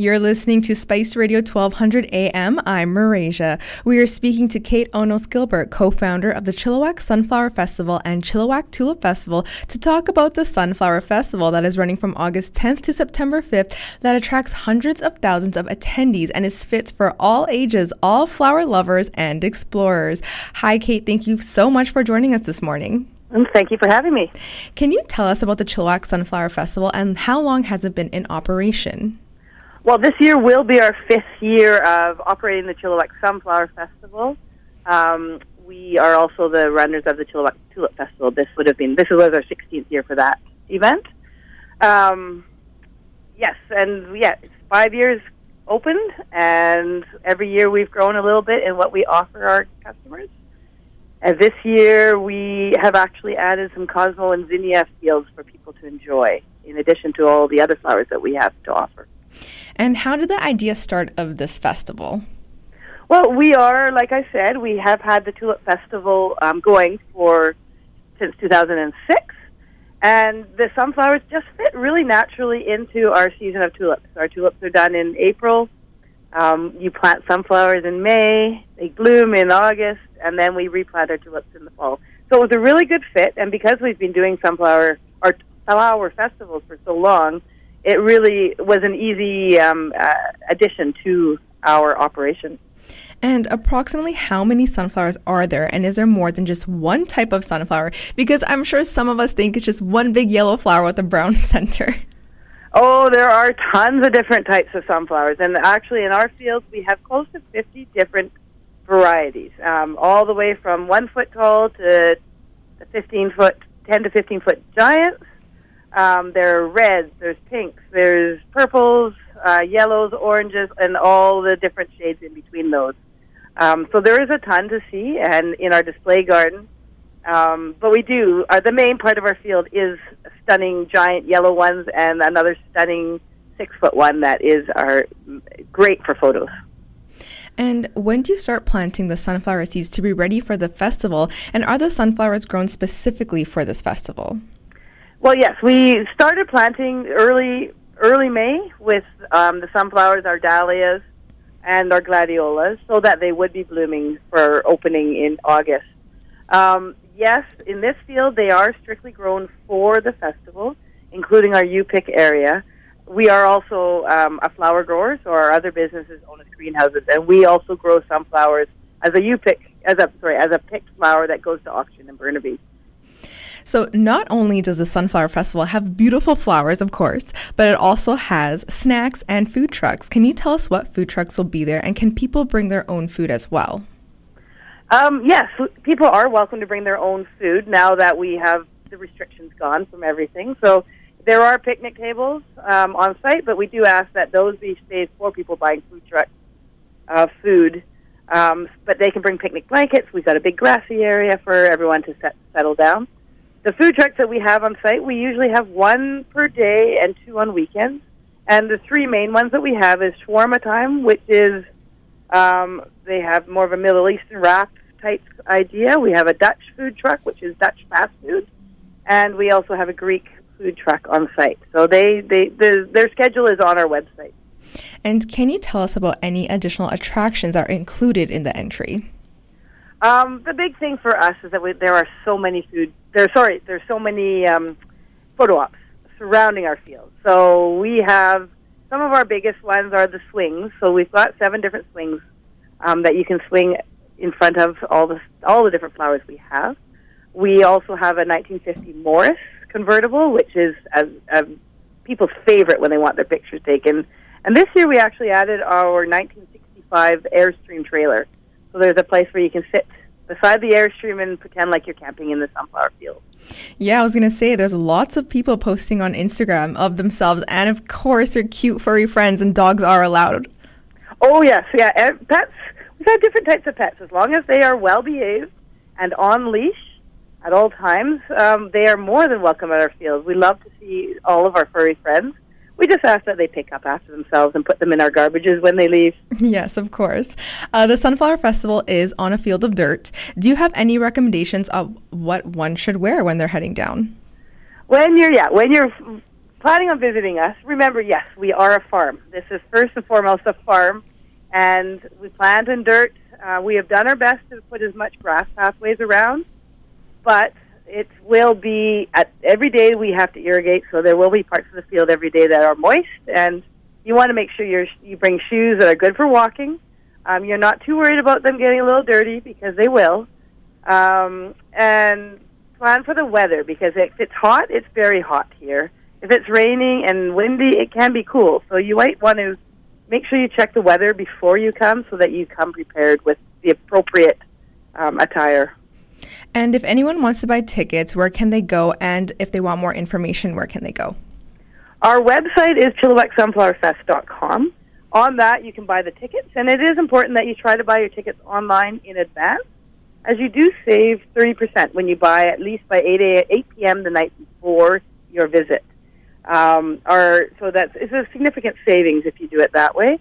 You're listening to Spice Radio 1200 AM. I'm Marasia. We are speaking to Kate Onos Gilbert, co founder of the Chilliwack Sunflower Festival and Chilliwack Tulip Festival, to talk about the Sunflower Festival that is running from August 10th to September 5th, that attracts hundreds of thousands of attendees and is fit for all ages, all flower lovers, and explorers. Hi, Kate. Thank you so much for joining us this morning. Mm, thank you for having me. Can you tell us about the Chilliwack Sunflower Festival and how long has it been in operation? Well, this year will be our fifth year of operating the Chilliwack Sunflower Festival. Um, we are also the runners of the Chilliwack Tulip Festival. This would have been this was our 16th year for that event. Um, yes, and yeah, it's five years opened, and every year we've grown a little bit in what we offer our customers. And this year we have actually added some Cosmo and Zinnia fields for people to enjoy, in addition to all the other flowers that we have to offer. And how did the idea start of this festival? Well, we are, like I said, we have had the Tulip Festival um, going for since 2006, and the sunflowers just fit really naturally into our season of tulips. Our tulips are done in April. Um, you plant sunflowers in May, they bloom in August, and then we replant our tulips in the fall. So it was a really good fit, and because we've been doing sunflower or flower festivals for so long, it really was an easy um, uh, addition to our operation. And approximately how many sunflowers are there? And is there more than just one type of sunflower? Because I'm sure some of us think it's just one big yellow flower with a brown center. Oh, there are tons of different types of sunflowers. And actually, in our fields, we have close to 50 different varieties, um, all the way from one foot tall to the 15 foot, 10 to 15 foot giants um, there are reds, there's pinks, there's purples, uh, yellows, oranges, and all the different shades in between those. Um, so there is a ton to see, and in our display garden. Um, but we do, uh, the main part of our field is stunning giant yellow ones and another stunning six foot one that is our great for photos. And when do you start planting the sunflower seeds to be ready for the festival? And are the sunflowers grown specifically for this festival? Well, yes, we started planting early early May with um, the sunflowers, our dahlias, and our gladiolas, so that they would be blooming for opening in August. Um, yes, in this field, they are strictly grown for the festival, including our U-pick area. We are also um, a flower grower, so our other businesses Onos greenhouses, and we also grow sunflowers as a U-pick, as a sorry, as a picked flower that goes to auction in Burnaby. So, not only does the Sunflower Festival have beautiful flowers, of course, but it also has snacks and food trucks. Can you tell us what food trucks will be there, and can people bring their own food as well? Um, yes, people are welcome to bring their own food now that we have the restrictions gone from everything. So, there are picnic tables um, on site, but we do ask that those be saved for people buying food truck uh, food. Um, but they can bring picnic blankets. We've got a big grassy area for everyone to set, settle down the food trucks that we have on site, we usually have one per day and two on weekends. And the three main ones that we have is shawarma time, which is um, they have more of a Middle Eastern wrap type idea. We have a Dutch food truck, which is Dutch fast food, and we also have a Greek food truck on site. So they, they the, their schedule is on our website. And can you tell us about any additional attractions that are included in the entry? Um, the big thing for us is that we, there are so many food. There, sorry, there's so many um, photo ops surrounding our field. So we have some of our biggest ones are the swings. So we've got seven different swings um, that you can swing in front of all the all the different flowers we have. We also have a 1950 Morris convertible, which is a, a people's favorite when they want their pictures taken. And this year we actually added our 1965 Airstream trailer. So there's a place where you can sit beside the Airstream and pretend like you're camping in the sunflower field. Yeah, I was going to say there's lots of people posting on Instagram of themselves, and of course, their cute furry friends, and dogs are allowed. Oh, yes. Yeah, pets. We've got different types of pets. As long as they are well behaved and on leash at all times, um, they are more than welcome at our field. We love to see all of our furry friends we just ask that they pick up after themselves and put them in our garbages when they leave. Yes, of course. Uh, the Sunflower Festival is on a field of dirt. Do you have any recommendations of what one should wear when they're heading down? When you're yeah, when you're planning on visiting us, remember, yes, we are a farm. This is first and foremost a farm, and we plant in dirt. Uh, we have done our best to put as much grass pathways around, but it will be at every day we have to irrigate, so there will be parts of the field every day that are moist, and you want to make sure you you bring shoes that are good for walking. Um, you're not too worried about them getting a little dirty because they will, um, and plan for the weather because if it's hot, it's very hot here. If it's raining and windy, it can be cool. So you might want to make sure you check the weather before you come so that you come prepared with the appropriate um, attire. And if anyone wants to buy tickets, where can they go? And if they want more information, where can they go? Our website is chilliwacksunflowerfest.com. On that, you can buy the tickets, and it is important that you try to buy your tickets online in advance, as you do save 30% when you buy at least by 8, a, 8 p.m. the night before your visit. Um, so that's it's a significant savings if you do it that way.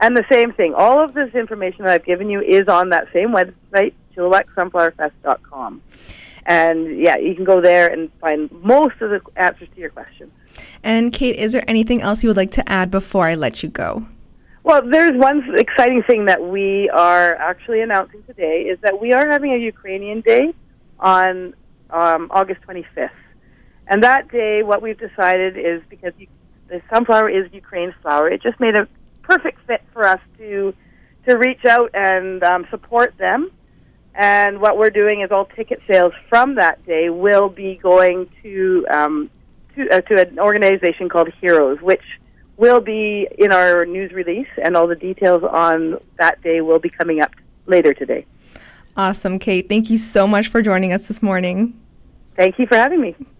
And the same thing, all of this information that I've given you is on that same website, chilliwacksunflowerfest.com. And yeah, you can go there and find most of the answers to your questions. And Kate, is there anything else you would like to add before I let you go? Well, there's one exciting thing that we are actually announcing today is that we are having a Ukrainian Day on um, August 25th. And that day, what we've decided is because you, the sunflower is Ukraine's flower, it just made a perfect fit for us to to reach out and um, support them. And what we're doing is all ticket sales from that day will be going to um, to, uh, to an organization called Heroes, which will be in our news release, and all the details on that day will be coming up later today. Awesome, Kate. Thank you so much for joining us this morning. Thank you for having me.